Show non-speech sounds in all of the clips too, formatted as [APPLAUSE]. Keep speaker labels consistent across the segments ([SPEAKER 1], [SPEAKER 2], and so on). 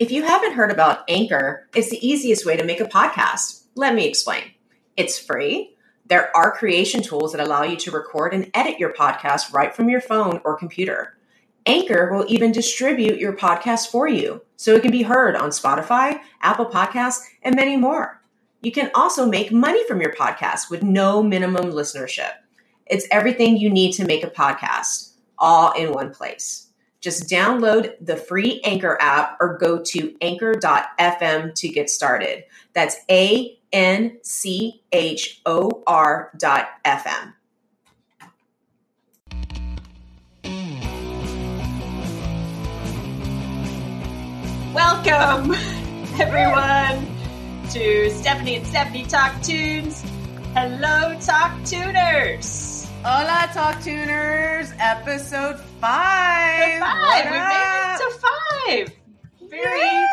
[SPEAKER 1] If you haven't heard about Anchor, it's the easiest way to make a podcast. Let me explain. It's free. There are creation tools that allow you to record and edit your podcast right from your phone or computer. Anchor will even distribute your podcast for you so it can be heard on Spotify, Apple Podcasts, and many more. You can also make money from your podcast with no minimum listenership. It's everything you need to make a podcast, all in one place. Just download the free Anchor app or go to anchor.fm to get started. That's A N C H O R dot FM.
[SPEAKER 2] Welcome, everyone, to Stephanie and Stephanie Talk Tunes. Hello, Talk Tuners.
[SPEAKER 3] Hola, Talk Tuners, episode five.
[SPEAKER 2] Five.
[SPEAKER 3] What
[SPEAKER 2] We made it to five. Very
[SPEAKER 3] Yeah.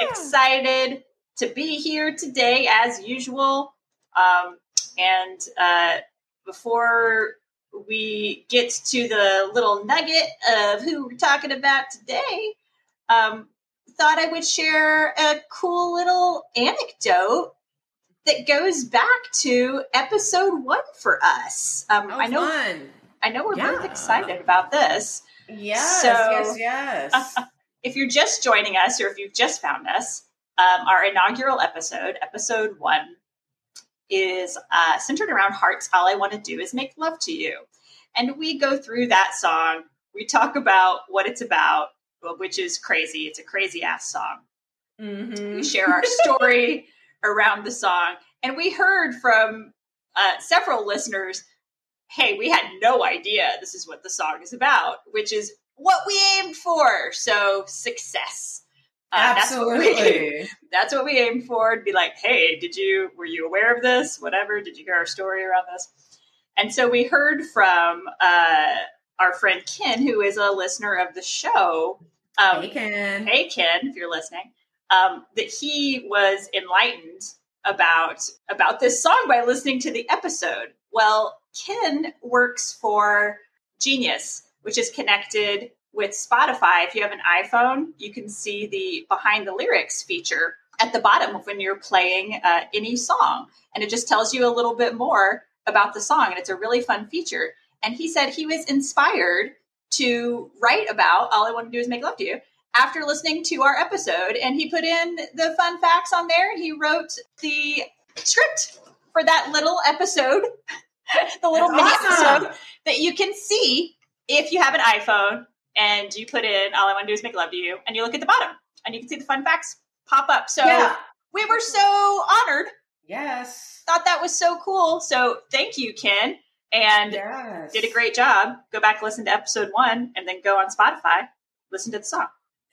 [SPEAKER 2] excited to be here today, as usual. Um, and uh, before we get to the little nugget of who we're talking about today, um, thought I would share a cool little anecdote that goes back to episode one for us. Um,
[SPEAKER 3] Oh,
[SPEAKER 2] I know,
[SPEAKER 3] fun.
[SPEAKER 2] I know, we're both excited about this.
[SPEAKER 3] Yes,
[SPEAKER 2] So-
[SPEAKER 3] yes, yes. [LAUGHS]
[SPEAKER 2] If you're just joining us, or if you've just found us, um, our inaugural episode, episode one, is uh, centered around "Heart's." All I want to do is make love to you, and we go through that song. We talk about what it's about, which is crazy. It's a crazy ass song.
[SPEAKER 3] Mhm.
[SPEAKER 2] we share our story [LAUGHS] around the song and we heard from uh, several listeners hey we had no idea this is what the song is about which is what we aimed for. So success. Uh, that's what we-
[SPEAKER 3] Absolutely. [LAUGHS]
[SPEAKER 2] that's what we aimed for to be like hey did you were you aware of this? Whatever did you hear our story around this? And so we heard from uh, our friend ken who is a listener of the show. Um,
[SPEAKER 3] hey, Ken.
[SPEAKER 2] hey Ken, if you're listening, um, that he was enlightened about about this song by listening to the episode. Well, Ken works for Genius, which is connected with Spotify. If you have an iPhone, you can see the behind the lyrics feature at the bottom when you're playing uh, any song, and it just tells you a little bit more about the song, and it's a really fun feature. And he said he was inspired to write about all I want to do is make love to you after listening to our episode and he put in the fun facts on there. He wrote the script for that little episode, [LAUGHS] the little
[SPEAKER 3] That's
[SPEAKER 2] mini
[SPEAKER 3] awesome.
[SPEAKER 2] episode that you can see if you have an iPhone and you put in all I want to do is make love to you and you look at the bottom and you can see the fun facts pop up. So
[SPEAKER 3] yeah.
[SPEAKER 2] we were so honored.
[SPEAKER 3] Yes.
[SPEAKER 2] Thought that was so cool. So thank you, Ken. And
[SPEAKER 3] Yes.
[SPEAKER 2] did a great job. Go back, listen to episode one, and then go on Spotify, listen to the song.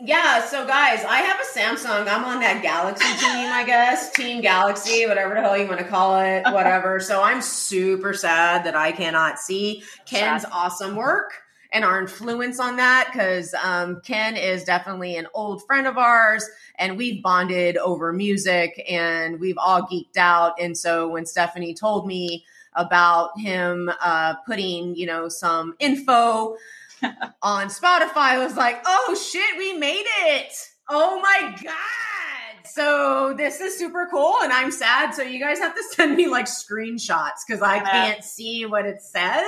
[SPEAKER 3] Yeah, so guys, I have a Samsung. I'm on that Galaxy [LAUGHS] team, I guess. Team Galaxy, whatever the hell you want to call it, whatever. so I'm super sad that I cannot see Ken's
[SPEAKER 2] Sad.
[SPEAKER 3] awesome work and our influence on that because um, Ken is definitely an old friend of ours and we've bonded over music and we've all geeked out. And so when Stephanie told me about him uh, putting, you know, some info [LAUGHS] on Spotify, was like, oh shit, we made it. Oh my God. So this is super cool and I'm sad. So you guys have to send me like screenshots because I can't see what it says.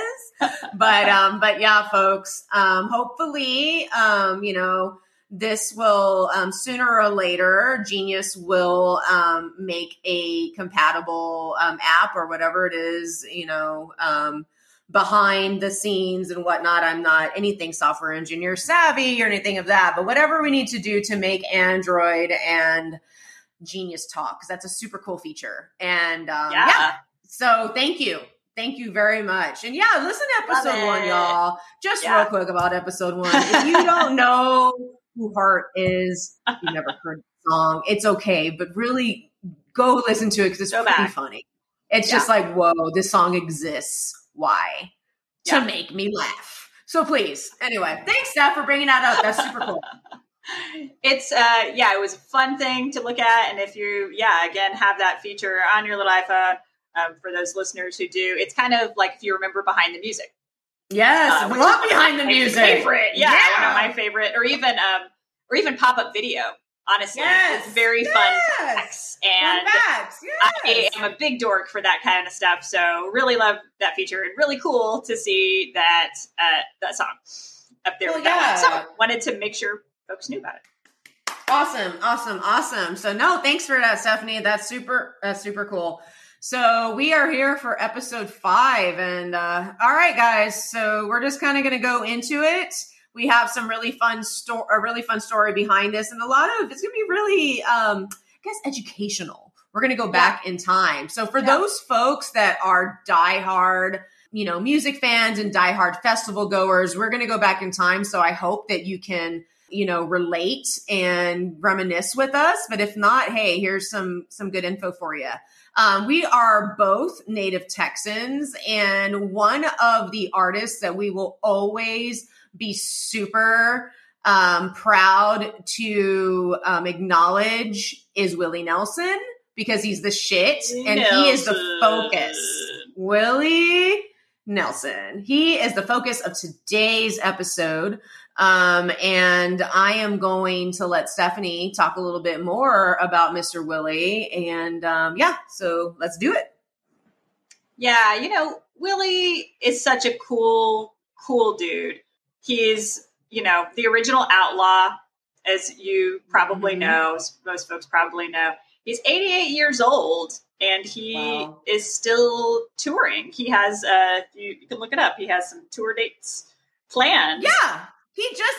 [SPEAKER 3] but um, but yeah, folks, um, hopefully, um, you know, this will um, sooner or later, Genius will um, make a compatible um, app or whatever it is, you know, um, behind the scenes and whatnot. I'm not anything software engineer savvy or anything of that, but whatever we need to do to make Android and Genius talk, because that's a super cool feature. And um,
[SPEAKER 2] Yeah.
[SPEAKER 3] yeah, so thank you. Thank you very much. And yeah, listen to episode one, y'all. Just
[SPEAKER 2] Yeah.
[SPEAKER 3] real quick about episode one. If you don't [LAUGHS] know who Heart is, you've never heard the song, it's okay. But really go listen to it because it's
[SPEAKER 2] Go
[SPEAKER 3] pretty
[SPEAKER 2] back.
[SPEAKER 3] funny. It's
[SPEAKER 2] Yeah.
[SPEAKER 3] just like, whoa, this song exists. Why?
[SPEAKER 2] Yeah.
[SPEAKER 3] To make me laugh. So please. Anyway, thanks, Steph, for bringing that up. That's super cool. [LAUGHS]
[SPEAKER 2] it's uh yeah it was a fun thing to look at and if you yeah again have that feature on your little iphone um, for those listeners who do it's kind of like if you remember behind the music
[SPEAKER 3] Yes,
[SPEAKER 2] uh,
[SPEAKER 3] love behind the music.
[SPEAKER 2] favorite yeah,
[SPEAKER 3] Yeah.
[SPEAKER 2] one of my favorite or even um or even pop-up video honestly
[SPEAKER 3] Yes.
[SPEAKER 2] it's very fun
[SPEAKER 3] Yes.
[SPEAKER 2] facts
[SPEAKER 3] Fun
[SPEAKER 2] and
[SPEAKER 3] facts. Yes.
[SPEAKER 2] I am a big dork for that kind of stuff, so really love that feature and really cool to see that uh, that song up there.
[SPEAKER 3] Well,
[SPEAKER 2] with that one.
[SPEAKER 3] yeah.
[SPEAKER 2] So wanted to make sure folks knew about it.
[SPEAKER 3] Awesome, awesome, awesome. So no, thanks for that, Stephanie. That's super. That's super cool. So we are here for episode five, and uh, all right, guys. So we're just kind of going to go into it. We have some really fun story, a really fun story behind this, and a lot of it's going to be really, um, I guess, educational. We're going to go back in time. So for
[SPEAKER 2] Yeah.
[SPEAKER 3] those folks that are diehard, you know, music fans and diehard festival goers, we're going to go back in time. So I hope that you can you know relate and reminisce with us but if not hey here's some some good info for you um, we are both native texans and one of the artists that we will always be super um, proud to um, acknowledge is willie nelson because he's the shit and he is the focus willie nelson he is the focus of today's episode um, and I am going to let Stephanie talk a little bit more about Mr. Willie. And um, yeah, so let's do it.
[SPEAKER 2] Yeah, you know, Willie is such a cool, cool dude. He's, you know, the original outlaw, as you probably
[SPEAKER 3] Mhm.
[SPEAKER 2] know, most folks probably know. He's 88 years old and he
[SPEAKER 3] Wow.
[SPEAKER 2] is still touring. He has, uh, you, you can look it up, he has some tour dates planned.
[SPEAKER 3] Yeah. He just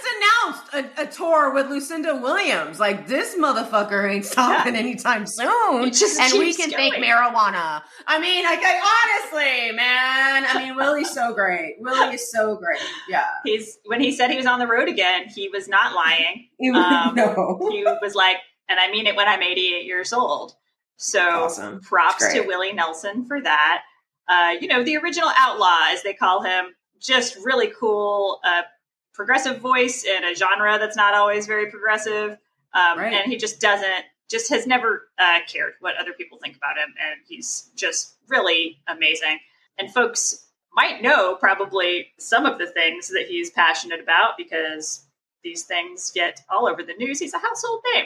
[SPEAKER 3] announced a, a tour with Lucinda Williams. Like this motherfucker ain't stopping anytime soon.
[SPEAKER 2] Just
[SPEAKER 3] and we can
[SPEAKER 2] going.
[SPEAKER 3] thank marijuana. I mean, like, I, honestly, man. I mean, Willie's so great. Willie is so great. Yeah.
[SPEAKER 2] He's when he said he was on the road again, he was not lying. [LAUGHS]
[SPEAKER 3] He-
[SPEAKER 2] Um,
[SPEAKER 3] no.
[SPEAKER 2] he was like, and I mean it when I'm 88 years old. So
[SPEAKER 3] Awesome.
[SPEAKER 2] props to. Willie Nelson for that. Uh, you know, the original outlaw, as they call him, just really cool, uh, progressive voice in a genre that's not always very progressive. Um,
[SPEAKER 3] Right.
[SPEAKER 2] And he just doesn't, just has never uh, cared what other people think about him. And he's just really amazing. And folks might know probably some of the things that he's passionate about because these things get all over the news. He's a household name.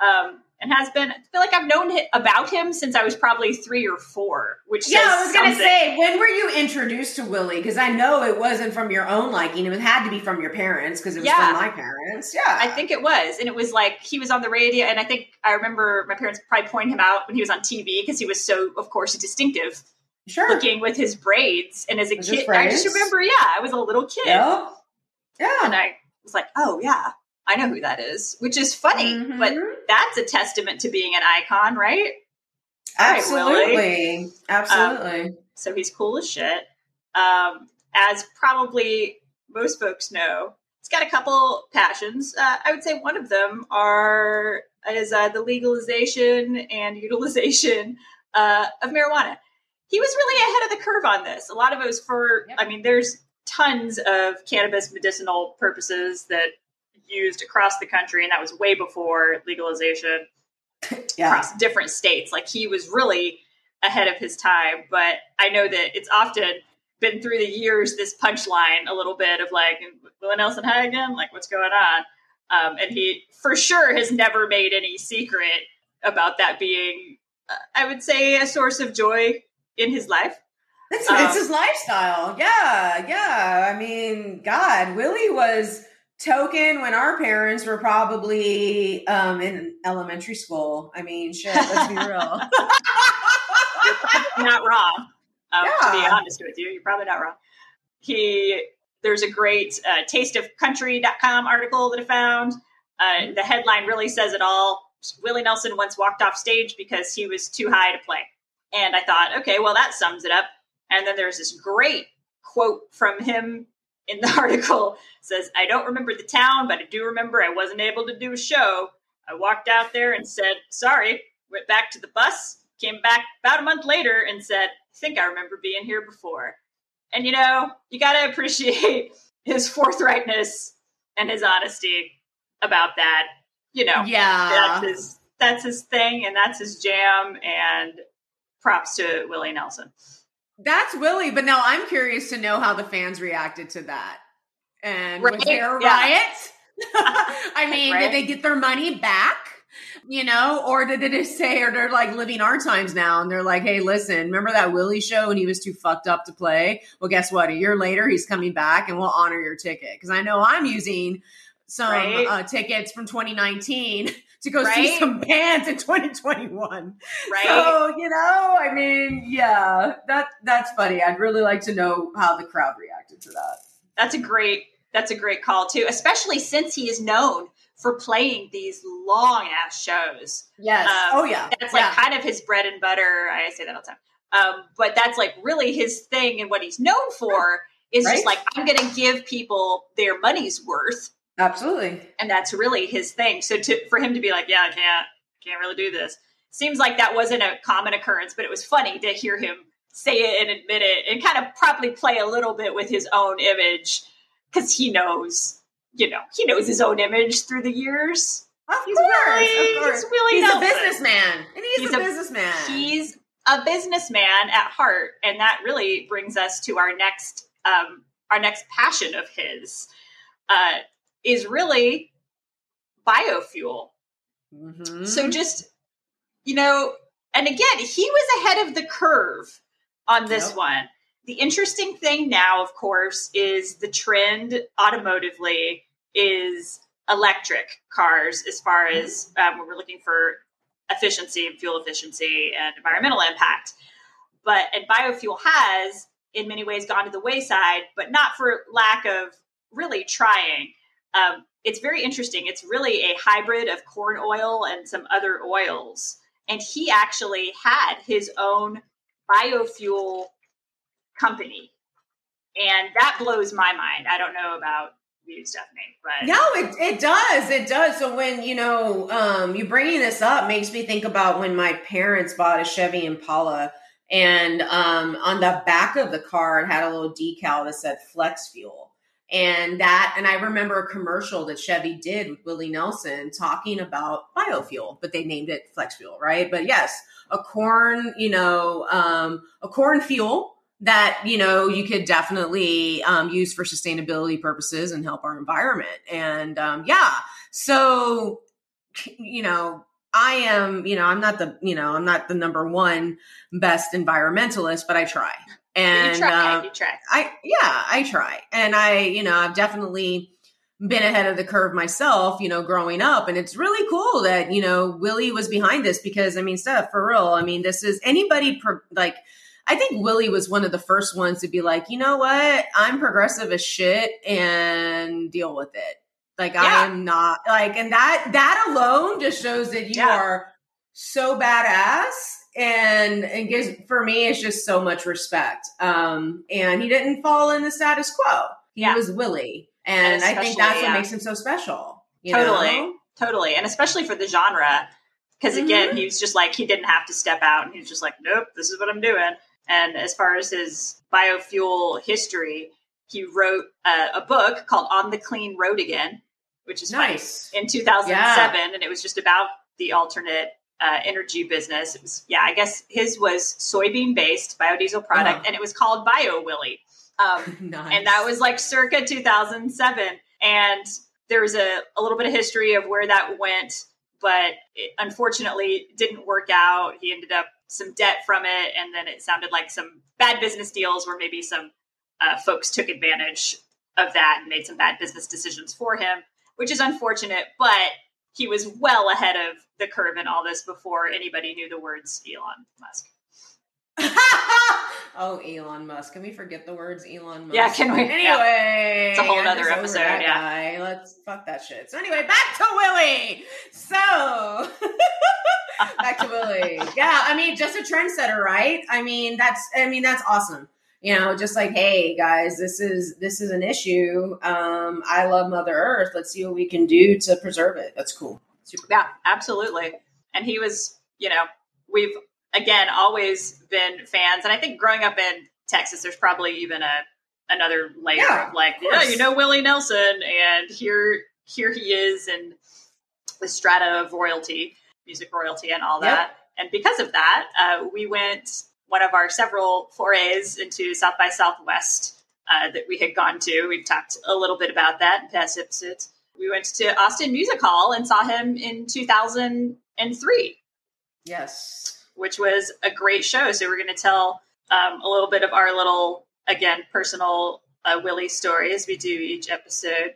[SPEAKER 2] Um, and has been, I feel like I've known about him since I was probably three or four, which
[SPEAKER 3] Yeah, I was gonna say, when were you introduced to Willie? Because I know it wasn't from your own liking; it had to be from your parents because it was
[SPEAKER 2] Yeah.
[SPEAKER 3] from my parents. Yeah,
[SPEAKER 2] I think it was, and it was like he was on the radio, and I think I remember my parents probably pointing him out when he was on TV because he was so, of course, distinctive
[SPEAKER 3] sure.
[SPEAKER 2] looking with his braids. And as a
[SPEAKER 3] his
[SPEAKER 2] kid, I just remember, yeah, I was a little kid,
[SPEAKER 3] Yep. Yeah.
[SPEAKER 2] and I was like, oh yeah, I know who that is, which is funny,
[SPEAKER 3] Mhm.
[SPEAKER 2] but that's a testament to being an icon, right?
[SPEAKER 3] Absolutely. Absolutely.
[SPEAKER 2] so he's cool as shit. Um, as probably most folks know, he's got a couple passions. Uh, I would say one of them are is uh, the legalization and [LAUGHS] utilization uh, of marijuana. He was really ahead of the curve on this. A lot of it was for,
[SPEAKER 3] Yep.
[SPEAKER 2] I mean, there's tons of cannabis medicinal purposes that used across the country, and that was way before legalization [LAUGHS]
[SPEAKER 3] yeah.
[SPEAKER 2] across different states. Like he was really ahead of his time. But I know that it's often been through the years this punchline a little bit of like Willie Nelson high again, like what's going on? Um, and he for sure has never made any secret about that being, uh, I would say, a source of joy in his life.
[SPEAKER 3] It's,
[SPEAKER 2] Um,
[SPEAKER 3] it's his lifestyle. Yeah, yeah. I mean, God, Willie was token when our parents were probably um, in elementary school. I mean, shit, let's be real. [LAUGHS]
[SPEAKER 2] not wrong. Um,
[SPEAKER 3] Yeah.
[SPEAKER 2] To be honest with you, you're probably not wrong. He there's a great uh, tasteofcountry.com article that I found. Uh, the headline really says it all. Willie Nelson once walked off stage because he was too high to play. And I thought, okay, well, that sums it up. And then there's this great quote from him in the [LAUGHS] article says, I don't remember the town, but I do remember I wasn't able to do a show. I walked out there and said, sorry, went back to the bus, came back about a month later and said, I think I remember being here before. And you know, you got to appreciate [LAUGHS] his forthrightness and his honesty about that. You know,
[SPEAKER 3] Yeah.
[SPEAKER 2] that's his that's his thing and that's his jam and props to Willie Nelson.
[SPEAKER 3] That's Willie, but now I'm curious to know how the fans reacted to that. And was there a
[SPEAKER 2] yeah.
[SPEAKER 3] riot? [LAUGHS] I mean,
[SPEAKER 2] Right.
[SPEAKER 3] did they get their money back? You know, or did they just say, or they're like living our times now and they're like, hey, listen, remember that Willie show when he was too fucked up to play? Well, guess what? A year later, he's coming back and we'll honor your ticket. Because I know I'm using some
[SPEAKER 2] Right.
[SPEAKER 3] uh, tickets from 2019 [LAUGHS] to go see some bands in 2021.
[SPEAKER 2] Right?
[SPEAKER 3] So, you know, I mean, yeah, that that's funny. I'd really like to know how the crowd reacted to that.
[SPEAKER 2] that's a great that's a great call too, especially since he is known for playing these long ass shows.
[SPEAKER 3] Yes.
[SPEAKER 2] Um,
[SPEAKER 3] oh yeah.
[SPEAKER 2] That's like
[SPEAKER 3] yeah.
[SPEAKER 2] kind of his bread and butter. I say that all the time. Um, but that's like really his thing and what he's known for is just like I'm going to give people their money's worth,
[SPEAKER 3] Absolutely.
[SPEAKER 2] and that's really his thing. So to for him to be like, yeah, I can't can't really do this, seems like that wasn't a common occurrence, but it was funny to hear him say it and admit it, and kind of probably play a little bit with his own image because he knows, you know, he knows his own image through the years.
[SPEAKER 3] Of
[SPEAKER 2] He's
[SPEAKER 3] course.
[SPEAKER 2] Willie-
[SPEAKER 3] of course.
[SPEAKER 2] he's Willie
[SPEAKER 3] He's a businessman. And he's,
[SPEAKER 2] He's
[SPEAKER 3] a,
[SPEAKER 2] a-
[SPEAKER 3] businessman.
[SPEAKER 2] he's a businessman at heart and that really brings us to our next um, our next passion of his uh, is really biofuel.
[SPEAKER 3] Mhm.
[SPEAKER 2] so just you know and again he was ahead of the curve on this
[SPEAKER 3] Yep.
[SPEAKER 2] one. The interesting thing now of course is the trend automotively is electric cars as far as um, when we're looking for efficiency and fuel efficiency and environmental impact. But and biofuel has in many ways gone to the wayside but not for lack of really trying um, it's very interesting it's really a hybrid of corn oil and some other oils and he actually had his own biofuel company and that blows my mind i don't know about you stephanie but
[SPEAKER 3] No, it, it does. It does. So when, you know, um, you bringing this up makes me think about when my parents bought a Chevy Impala and um, on the back of the car, it had a little decal that said flex fuel. And that, and I remember a commercial that Chevy did with Willie Nelson talking about biofuel, but they named it flex fuel, right? But yes, a corn, you know, um, a corn fuel that you know you could definitely um, use for sustainability purposes and help our environment and um, yeah so you know i am you know i'm not the you know i'm not the number one best environmentalist but i try and
[SPEAKER 2] you try
[SPEAKER 3] uh,
[SPEAKER 2] you try
[SPEAKER 3] I yeah, I try. And I, you know, I've definitely been ahead of the curve myself, you know, growing up. And it's really cool that, you know, Willie was behind this because I mean, Steph, for real, I mean, this is anybody pro- like I think Willie was one of the first ones to be like, you know what? I'm progressive as shit and deal with it. Like
[SPEAKER 2] Yeah.
[SPEAKER 3] I am not like and that that alone just shows that you
[SPEAKER 2] Yeah.
[SPEAKER 3] are so badass and and gives for me it's just so much respect. Um and he didn't fall in the status quo. He
[SPEAKER 2] Yeah.
[SPEAKER 3] was willie. And,
[SPEAKER 2] And
[SPEAKER 3] i think that's what makes him so special
[SPEAKER 2] Totally.
[SPEAKER 3] know?
[SPEAKER 2] totally. And especially for the genre because again he was just like he didn't have to step out and he was just like nope this is what i'm doing. And as far as his biofuel history he wrote uh, a book called on the clean road again which is funny,
[SPEAKER 3] nice.
[SPEAKER 2] in 2007 and it was just about the alternate uh, energy business. It was yeah i guess his was soybean based biodiesel product
[SPEAKER 3] Uh-huh.
[SPEAKER 2] and it was called bio willie um, [LAUGHS]
[SPEAKER 3] nice.
[SPEAKER 2] and that was like circa 2007 and there was a, a little bit of history of where that went but it unfortunately didn't work out. He ended up some debt from it and then it sounded like some bad business deals where maybe some uh, folks took advantage of that and made some bad business decisions for him, which is unfortunate, but he was well ahead of the curve in all this before anybody knew the words Elon Musk. [LAUGHS] [LAUGHS]
[SPEAKER 3] oh, Elon Musk. Can we forget the words Elon Musk?
[SPEAKER 2] Yeah, can we?
[SPEAKER 3] Anyway,
[SPEAKER 2] it's a whole other episode. Yeah,
[SPEAKER 3] guy. let's fuck that shit. So anyway, back to Willie. So [LAUGHS] back to Willie. Yeah, I mean, just a trendsetter, right? I mean, that's. I mean, that's awesome. You know, just like, hey guys, this is this is an issue. Um, I love Mother Earth. Let's see what we can do to preserve it. That's cool.
[SPEAKER 2] Super. Yeah, absolutely. And he was, you know, we've again always been fans, and I think growing up in Texas, there's probably even a another layer
[SPEAKER 3] Yeah,
[SPEAKER 2] of like,
[SPEAKER 3] of
[SPEAKER 2] yeah, you know Willie Nelson, and here here he is in the strata of royalty, music royalty, and all
[SPEAKER 3] Yep.
[SPEAKER 2] that. And because of that, uh, we went one of our several forays into South by Southwest uh, that we had gone to. We've talked a little bit about that in past episodes. We went to Austin Music Hall and saw him in 2003
[SPEAKER 3] Yes.
[SPEAKER 2] which was a great show. So we're going to tell um, a little bit of our little, again, personal uh, Willie story as we do each episode.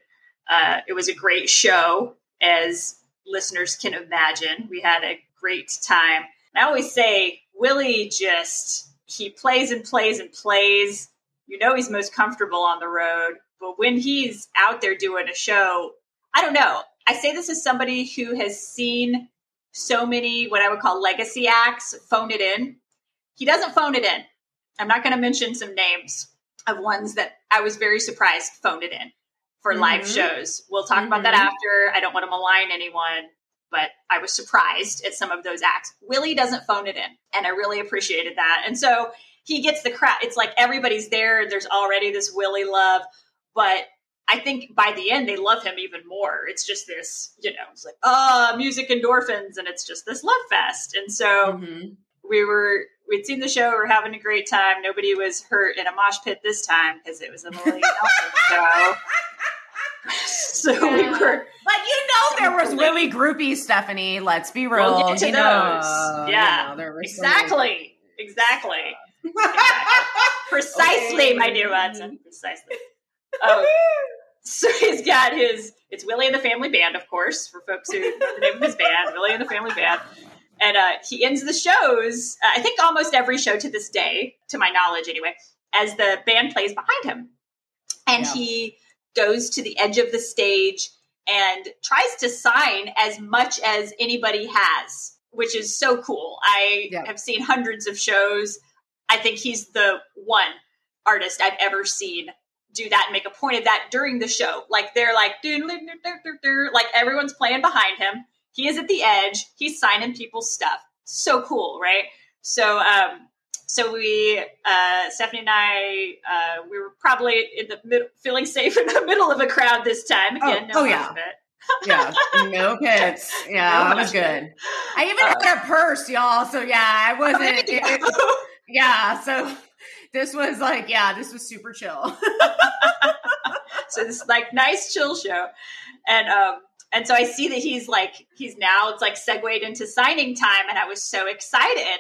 [SPEAKER 2] Uh, it was a great show, as listeners can imagine. We had a great time. I always say Willie just he plays and plays and plays. You know he's most comfortable on the road, but when he's out there doing a show, I don't know. I say this as somebody who has seen so many what I would call legacy acts phone it in. He doesn't phone it in. I'm not going to mention some names of ones that I was very surprised phoned it in for live
[SPEAKER 3] Mhm.
[SPEAKER 2] shows. We'll talk about that
[SPEAKER 3] Mhm.
[SPEAKER 2] after. I don't want to malign anyone, but I was surprised at some of those acts. Willie doesn't phone it in, and I really appreciated that. And so he gets the crowd. It's like everybody's there. There's already this Willie love, but I think by the end they love him even more. It's just this, you know, it's like, oh, music endorphins, and it's just this love fest. And so
[SPEAKER 3] Mhm.
[SPEAKER 2] we were we'd seen the show, we were having a great time. Nobody was hurt in a mosh pit this time because it was a Willie Nelson show. [LAUGHS] So we were
[SPEAKER 3] But you know there was Willie groupies, Stephanie. Let's be real.
[SPEAKER 2] We'll get to
[SPEAKER 3] you
[SPEAKER 2] those.
[SPEAKER 3] know, you
[SPEAKER 2] Yeah.
[SPEAKER 3] know, there were so
[SPEAKER 2] exactly, exactly, [LAUGHS] precisely,
[SPEAKER 3] Okay.
[SPEAKER 2] my dear Watson, precisely. Oh, so he's got his. It's Willie and the Family Band, of course, for folks who know the name of his band, Willie and the Family Band. And uh, he ends the shows, uh, I think almost every show to this day, to my knowledge anyway, as the band plays behind him. And
[SPEAKER 3] Yeah.
[SPEAKER 2] he goes to the edge of the stage and tries to sign as much as anybody has, which is so cool. I
[SPEAKER 3] Yeah.
[SPEAKER 2] have seen hundreds of shows. I think he's the one artist I've ever seen do that and make a point of that during the show. Like they're like, like everyone's playing behind him. He is at the edge. He's signing people's stuff. So cool, right? So, um, so we, uh, Stephanie and I, uh, we were probably in the middle, feeling safe in the [LAUGHS] middle of a crowd this time. Again,
[SPEAKER 3] Oh,
[SPEAKER 2] no
[SPEAKER 3] oh, yeah. yeah, no [LAUGHS] pits. Yeah,
[SPEAKER 2] No
[SPEAKER 3] that was good. I even
[SPEAKER 2] Uh,
[SPEAKER 3] had a purse, y'all. So yeah, I [LAUGHS] wasn't.
[SPEAKER 2] There
[SPEAKER 3] it- it- yeah, so this was like, yeah, this was super chill.
[SPEAKER 2] so this like nice chill show and um and so i see that he's like he's now it's like segued into signing time and i was so excited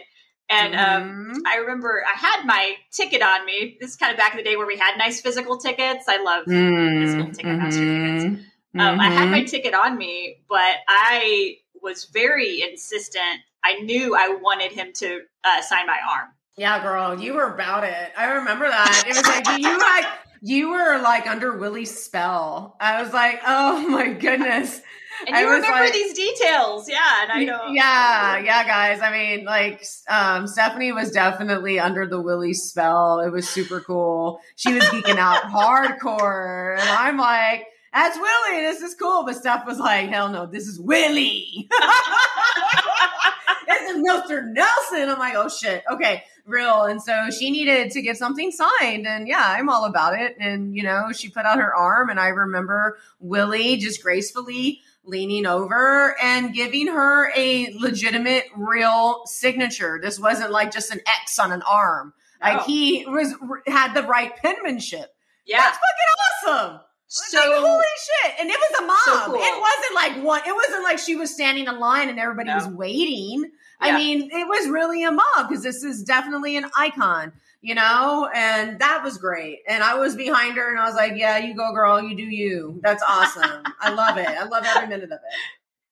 [SPEAKER 2] and um
[SPEAKER 3] Mhm.
[SPEAKER 2] i remember i had my ticket on me this is kind of back in the day where we had nice physical tickets i love physical
[SPEAKER 3] Mm,
[SPEAKER 2] Ticketmaster tickets.
[SPEAKER 3] mhm,
[SPEAKER 2] um, i had my
[SPEAKER 3] mhm.
[SPEAKER 2] ticket on me but i was very insistent i knew i wanted him to uh, sign my arm
[SPEAKER 3] Yeah, girl, you were about it. I remember that. It was like you like you were like under Willie's spell. I was like, oh my goodness.
[SPEAKER 2] And you remember
[SPEAKER 3] like-
[SPEAKER 2] these details yeah and i know
[SPEAKER 3] Yeah, yeah, guys. I mean, like, um, Stephanie was definitely under the Willie spell. It was super cool. She was geeking out [LAUGHS] hardcore, and I'm like, "That's Willie. This is cool." But Steph was like, "Hell no, this is Willie. [LAUGHS] this is Mr. Nelson." I'm like, "Oh shit, okay, real." And so she needed to get something signed, and yeah, I'm all about it. And you know, she put out her arm, and I remember Willie just gracefully leaning over and giving her a legitimate, real signature. This wasn't like just an X on an arm.
[SPEAKER 2] No.
[SPEAKER 3] Like he was had the right penmanship.
[SPEAKER 2] yeah
[SPEAKER 3] That's fucking awesome.
[SPEAKER 2] So
[SPEAKER 3] like, holy shit! And it was a mob.
[SPEAKER 2] So cool.
[SPEAKER 3] It wasn't like one. It wasn't like she was standing in line and everybody
[SPEAKER 2] No.
[SPEAKER 3] was waiting. I mean, it was really a mob because this is definitely an icon, you know. And that was great. And I was behind her, and I was like, "Yeah, you go, girl. You do you. That's awesome. I love it. I love every minute of it."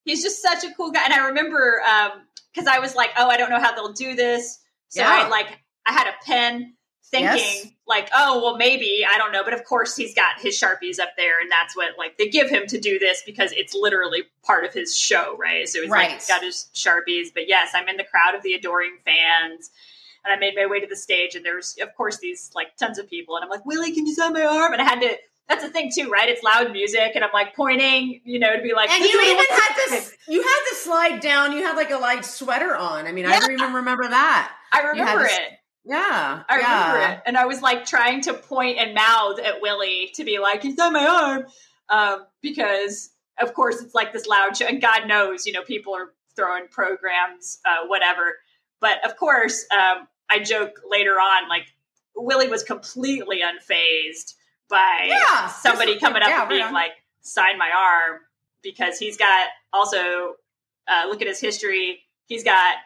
[SPEAKER 2] he's just such a cool guy. And I remember um, because I was like, oh, I don't know how they'll do this. So
[SPEAKER 3] Yeah.
[SPEAKER 2] I like I had a pen thinking
[SPEAKER 3] Yes.
[SPEAKER 2] like, oh, well, maybe I don't know, but of course he's got his sharpies up there, and that's what like they give him to do this because it's literally part of his show, right? So he's like
[SPEAKER 3] Right.
[SPEAKER 2] he's got his sharpies. But yes, I'm in the crowd of the adoring fans. And I made my way to the stage, and there's, of course, these like tons of people. And I'm like, Willie, can you sign my arm? And I had to. That's the thing too, right? It's loud music, and I'm like pointing, you know, to be like.
[SPEAKER 3] And you even had this. You had to slide down. You had like a light sweater on. I mean, I
[SPEAKER 2] Yeah.
[SPEAKER 3] don't even remember that.
[SPEAKER 2] I remember it.
[SPEAKER 3] Yeah,
[SPEAKER 2] I remember it. And I was like trying to point and mouth at Willie to be like, he's on my arm. Um, because, of course, it's like this loud show. And God knows, you know, people are throwing programs, uh, whatever. But of course, um, I joke later on, like, Willie was completely unfazed by
[SPEAKER 3] Yeah,
[SPEAKER 2] somebody coming up
[SPEAKER 3] yeah,
[SPEAKER 2] and being
[SPEAKER 3] right
[SPEAKER 2] like, sign my arm. Because he's got also, uh, look at his history. He's got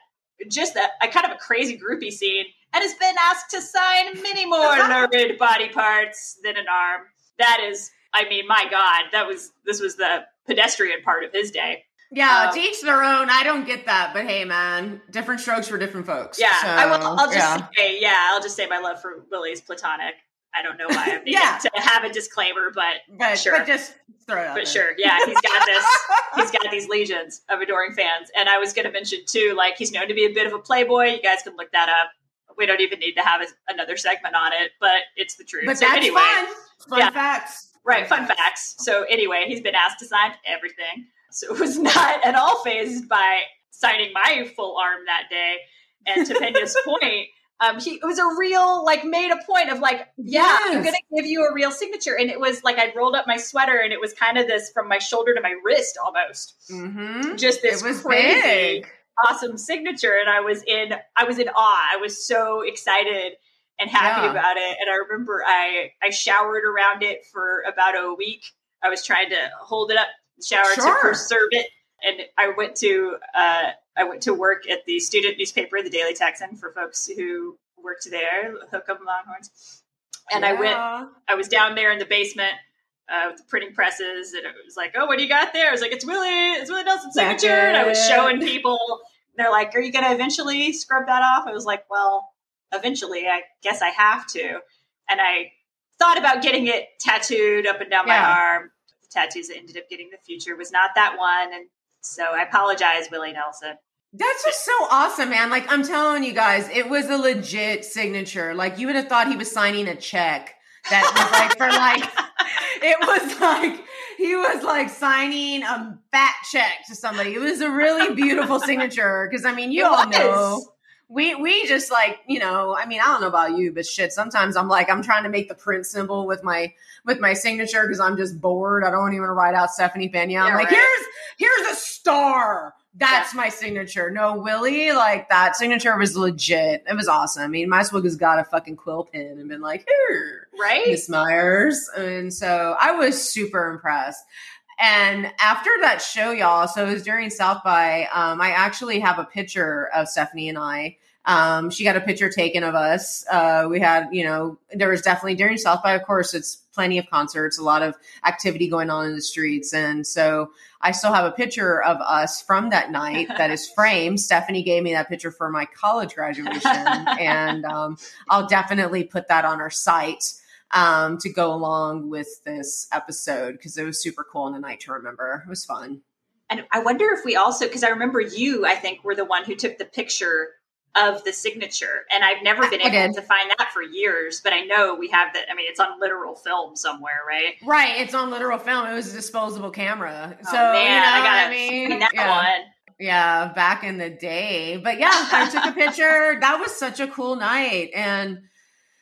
[SPEAKER 2] just a, a kind of a crazy groupie scene and has been asked to sign many more [LAUGHS] lurid body parts than an arm. That is, I mean, my God, that was this was the pedestrian part of his day.
[SPEAKER 3] Yeah,
[SPEAKER 2] Um,
[SPEAKER 3] to each their own. I don't get that, but hey, man, different strokes for different folks.
[SPEAKER 2] Yeah,
[SPEAKER 3] So,
[SPEAKER 2] I will. I'll just
[SPEAKER 3] yeah.
[SPEAKER 2] say, yeah, I'll just say my love for Willie's platonic. I don't know why I'm [LAUGHS] needing
[SPEAKER 3] Yeah.
[SPEAKER 2] to have a disclaimer, but
[SPEAKER 3] but
[SPEAKER 2] sure.
[SPEAKER 3] but just throw it out.
[SPEAKER 2] but
[SPEAKER 3] there.
[SPEAKER 2] sure, yeah, he's got this. [LAUGHS] he's got these legions of adoring fans. And I was going to mention too, like he's known to be a bit of a playboy. You guys can look that up. We don't even need to have a, another segment on it, but it's the truth.
[SPEAKER 3] But
[SPEAKER 2] so
[SPEAKER 3] that's
[SPEAKER 2] anyway,
[SPEAKER 3] fun. Fun
[SPEAKER 2] Yeah.
[SPEAKER 3] facts.
[SPEAKER 2] right? Fun facts. So anyway, he's been asked to sign everything. So it was [LAUGHS] not at all phased by signing my full arm that day. And to Pena's [LAUGHS] point, um, he it was a real like made a point of like, yeah, I'm gonna give you a real signature. And it was like I'd rolled up my sweater and it was kind of this from my shoulder to my wrist almost.
[SPEAKER 3] Mm-hmm.
[SPEAKER 2] Just this
[SPEAKER 3] It was
[SPEAKER 2] crazy
[SPEAKER 3] big.
[SPEAKER 2] awesome signature and I was in I was in awe. I was so excited and happy
[SPEAKER 3] Yeah.
[SPEAKER 2] about it. And I remember I I showered around it for about a week. I was trying to hold it up, shower
[SPEAKER 3] Sure.
[SPEAKER 2] to preserve it. And I went to uh, I went to work at the student newspaper, the Daily Texan, for folks who worked there, Hook 'em Longhorns. And I went I was down there in the basement uh, with the printing presses, and it was like, "Oh, what do you got there?" I was like, "It's Willie, it's Willie Nelson's signature." And I was showing people. They're like, "Are you going to eventually scrub that off?" I was like, "Well, eventually, I guess I have to." And I thought about getting it tattooed up and down my arm. Tattoos I ended up getting the future was not that one, and so I apologize, Willie Nelson.
[SPEAKER 3] That's just so awesome, man. Like I'm telling you guys, it was a legit signature. Like you would have thought he was signing a check that was like for like [LAUGHS] it was like he was like signing a fat check to somebody. It was a really beautiful signature because I mean, you
[SPEAKER 2] It
[SPEAKER 3] all
[SPEAKER 2] was.
[SPEAKER 3] know we we just like you know i mean i don't know about you but shit sometimes i'm like i'm trying to make the Prince symbol with my with my signature because i'm just bored i don't even write out stephanie pena i'm like
[SPEAKER 2] right.
[SPEAKER 3] here's here's a star that's my signature no willie like that signature was legit it was awesome i mean my as has got a fucking quill pen and been like here
[SPEAKER 2] Right?
[SPEAKER 3] Miss Myers. And so I was super impressed. And after that show, y'all, so it was during South by, um, I actually have a picture of Stephanie and I. Um, she got a picture taken of us. Uh, we had, you know, there was definitely during South by, of course, it's plenty of concerts, a lot of activity going on in the streets. And so I still have a picture of us from that night that is [LAUGHS] framed. Stephanie gave me that picture for my college graduation. [LAUGHS] and um, I'll definitely put that on our site um, to go along with this episode because it was super cool and a night to remember. It was fun.
[SPEAKER 2] And I wonder if we also, because I remember you, I think, were the one who took the picture of the signature. And I've never been
[SPEAKER 3] I
[SPEAKER 2] able
[SPEAKER 3] did.
[SPEAKER 2] to find that for years, but I know we have that. I mean, it's on literal film somewhere, right?
[SPEAKER 3] Right, it's on literal film. It was a disposable camera. So
[SPEAKER 2] oh, man,
[SPEAKER 3] you know,
[SPEAKER 2] I gotta
[SPEAKER 3] I mean,
[SPEAKER 2] that
[SPEAKER 3] yeah.
[SPEAKER 2] one.
[SPEAKER 3] Yeah, back in the day. But yeah, I took a [LAUGHS] picture. That was such a cool night. And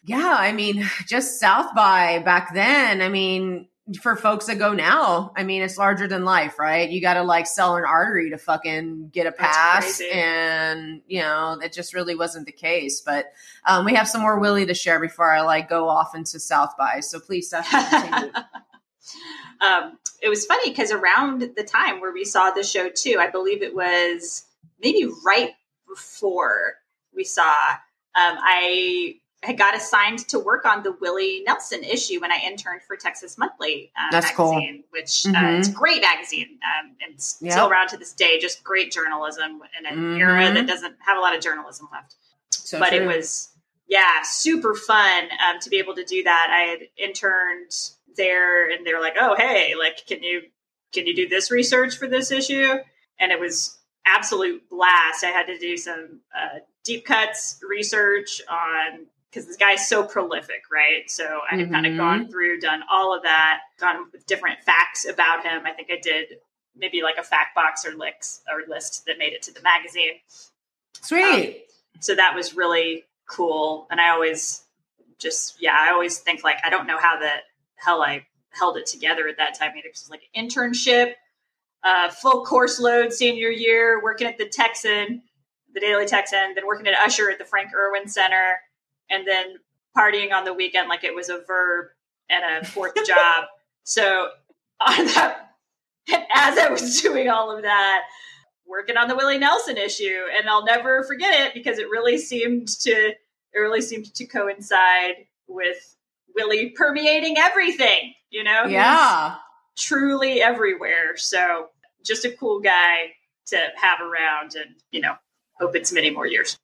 [SPEAKER 3] yeah, I mean, just South by back then, I mean, for folks that go now, I mean, it's larger than life, right? You got to like sell an artery to fucking get a pass. And, you know, it just really wasn't the case. But um, we have some more Willie to share before I like go off into South by. So please, Stephanie, [LAUGHS]
[SPEAKER 2] um, it was funny because around the time where we saw the show too, I believe it was maybe right before we saw. Um, I had got assigned to work on the Willie Nelson issue when I interned for Texas Monthly uh,
[SPEAKER 3] That's
[SPEAKER 2] magazine,
[SPEAKER 3] cool.
[SPEAKER 2] which
[SPEAKER 3] Mhm.
[SPEAKER 2] uh, it's a great magazine um, and it's
[SPEAKER 3] Yep.
[SPEAKER 2] still around to this day. Just great journalism in an
[SPEAKER 3] Mhm.
[SPEAKER 2] era that doesn't have a lot of journalism left
[SPEAKER 3] So
[SPEAKER 2] but it was yeah super fun um, to be able to do that i had interned there and they were like oh hey like can you can you do this research for this issue and it was absolute blast i had to do some uh, deep cuts research on because this guy's so prolific right? So i had kind of gone through done all of that gone with different facts about him. I think i did maybe like a fact box or licks or list that made it to the magazine.
[SPEAKER 3] Sweet.
[SPEAKER 2] so that was really cool. And i always just yeah i always think like i don't know how the hell i held it together at that time it was like an internship uh, full course load senior year working at the texan the daily texan then working at usher at the frank erwin center and then partying on the weekend like it was a verb and a fourth [LAUGHS] job so on that as i was doing all of that working on the Willie Nelson issue, and I'll never forget it because it really seemed to it really seemed to coincide with Willie permeating everything. You know,
[SPEAKER 3] yeah.
[SPEAKER 2] truly everywhere. So just a cool guy to have around, and you know, hope it's many more years.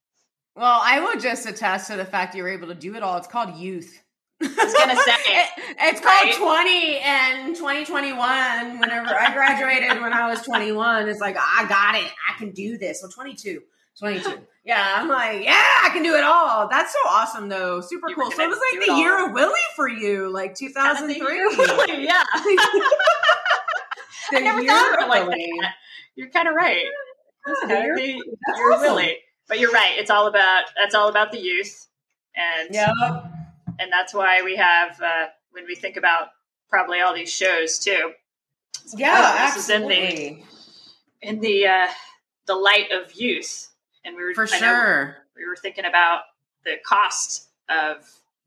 [SPEAKER 3] Well, I would just attest to the fact you were able to do it all. It's called youth.
[SPEAKER 2] I was gonna say, [LAUGHS]
[SPEAKER 3] It- it's called
[SPEAKER 2] Right?
[SPEAKER 3] 20 and 2021. Whenever I graduated when I was 21, it's like, I got it. I can do this. Well, 22. 22. Yeah, I'm like, yeah, I can do it all. That's so awesome, though. Super
[SPEAKER 2] You
[SPEAKER 3] cool. So it was like the year
[SPEAKER 2] all.
[SPEAKER 3] of Willie for you, like
[SPEAKER 2] kind of
[SPEAKER 3] 2003.
[SPEAKER 2] Willie, yeah. [LAUGHS]
[SPEAKER 3] The
[SPEAKER 2] I never
[SPEAKER 3] year
[SPEAKER 2] thought of it like
[SPEAKER 3] Willie.
[SPEAKER 2] that. You're kind of right.
[SPEAKER 3] Yeah,
[SPEAKER 2] kind of the
[SPEAKER 3] awesome.
[SPEAKER 2] Willie. But you're right. It's all about that's all about the youth, and
[SPEAKER 3] yeah,
[SPEAKER 2] and that's why we have uh, when we think about probably all these shows too.
[SPEAKER 3] Yeah,
[SPEAKER 2] this is in the
[SPEAKER 3] absolutely.
[SPEAKER 2] in the uh, the light of youth, and we were
[SPEAKER 3] For
[SPEAKER 2] I know
[SPEAKER 3] sure.
[SPEAKER 2] we were thinking about the cost of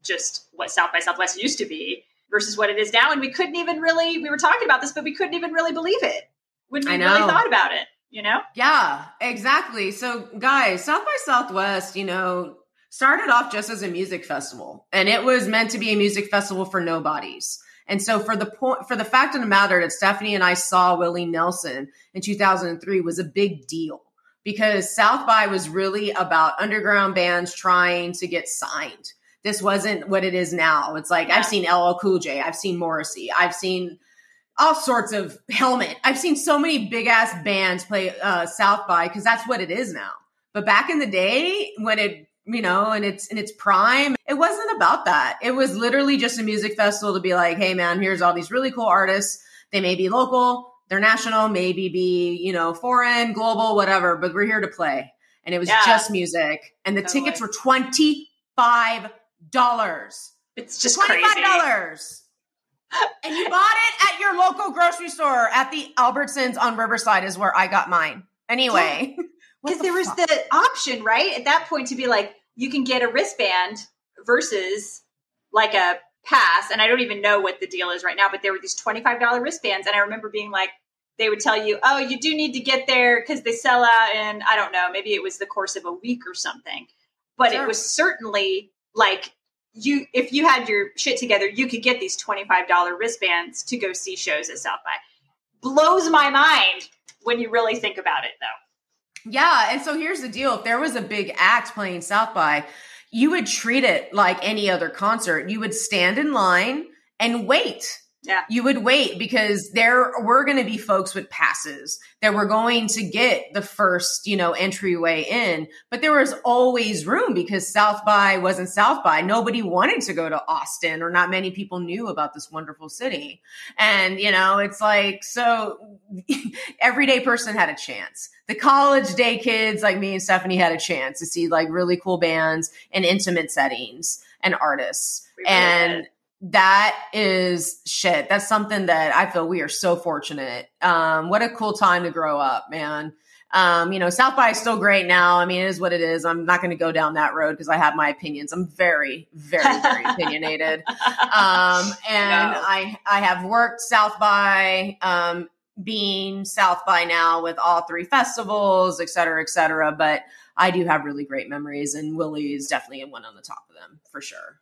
[SPEAKER 2] just what South by Southwest used to be versus what it is now, and we couldn't even really we were talking about this, but we couldn't even really believe it when we really thought about it. You know,
[SPEAKER 3] Yeah, exactly. So, guys, South by Southwest, you know, started off just as a music festival, and it was meant to be a music festival for nobodies. And so, for the point, for the fact of the matter that Stephanie and I saw Willie Nelson in 2003 was a big deal because South by was really about underground bands trying to get signed. This wasn't what it is now. It's like
[SPEAKER 2] Yeah.
[SPEAKER 3] I've seen LL Cool J, I've seen Morrissey, I've seen all sorts of helmet. I've seen so many big ass bands play uh, South by because that's what it is now. But back in the day, when it you know, and its in its prime, it wasn't about that. It was literally just a music festival to be like, hey man, here's all these really cool artists. They may be local, they're national, maybe be you know foreign, global, whatever. But we're here to play, and it was
[SPEAKER 2] Yeah.
[SPEAKER 3] just music, and the
[SPEAKER 2] Totally.
[SPEAKER 3] tickets were twenty five dollars.
[SPEAKER 2] it's just
[SPEAKER 3] twenty five dollars. And you bought it at your local grocery store at the Albertsons on Riverside is where I got mine. Anyway, [LAUGHS]
[SPEAKER 2] because
[SPEAKER 3] the
[SPEAKER 2] there was the option right at that point to be like you can get a wristband versus like a pass and i don't even know what the deal is right now but there were these $25 wristbands and i remember being like they would tell you oh you do need to get there because they sell out and i don't know maybe it was the course of a week or something but
[SPEAKER 3] Sure.
[SPEAKER 2] it was certainly like you if you had your shit together you could get these $25 wristbands to go see shows at south by blows my mind when you really think about it though
[SPEAKER 3] Yeah, and so here's the deal: if there was a big act playing South by, you would treat it like any other concert. You would stand in line and wait.
[SPEAKER 2] Yeah.
[SPEAKER 3] You would wait because there were going to be folks with passes that were going to get the first, you know, entryway in, but there was always room because South by wasn't South by. Nobody wanted to go to Austin or not many people knew about this wonderful city. And, you know, it's like, so [LAUGHS] everyday person had a chance. The college day kids like me and Stephanie had a chance to see like really cool bands and intimate settings and artists.
[SPEAKER 2] We
[SPEAKER 3] and. That is shit. That's something that I feel we are so fortunate. Um, what a cool time to grow up, man. Um, you know, South by is still great now. I mean, it is what it is. I'm not going to go down that road because I have my opinions. I'm very, very, very [LAUGHS] opinionated. Um, and
[SPEAKER 2] No.
[SPEAKER 3] I, I have worked South by, um, being South by now with all three festivals, et cetera, et cetera. But I do have really great memories, and Willie is definitely one on the top of them for sure.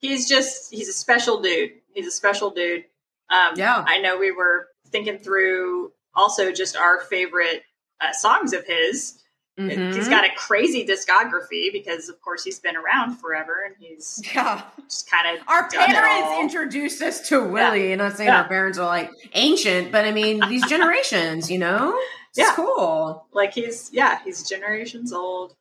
[SPEAKER 2] He's just he's a special dude. He's a special dude. Um,
[SPEAKER 3] Yeah.
[SPEAKER 2] I know we were thinking through also just our favorite uh, songs of his.
[SPEAKER 3] Mhm.
[SPEAKER 2] He's got a crazy discography because, of course, he's been around forever and he's
[SPEAKER 3] yeah.
[SPEAKER 2] just kind of
[SPEAKER 3] Our parents introduced us to Willie, and I'm saying
[SPEAKER 2] Yeah.
[SPEAKER 3] our parents are like ancient, but I mean these [LAUGHS] generations, you know, it's
[SPEAKER 2] Yeah.
[SPEAKER 3] cool.
[SPEAKER 2] like he's yeah he's generations old.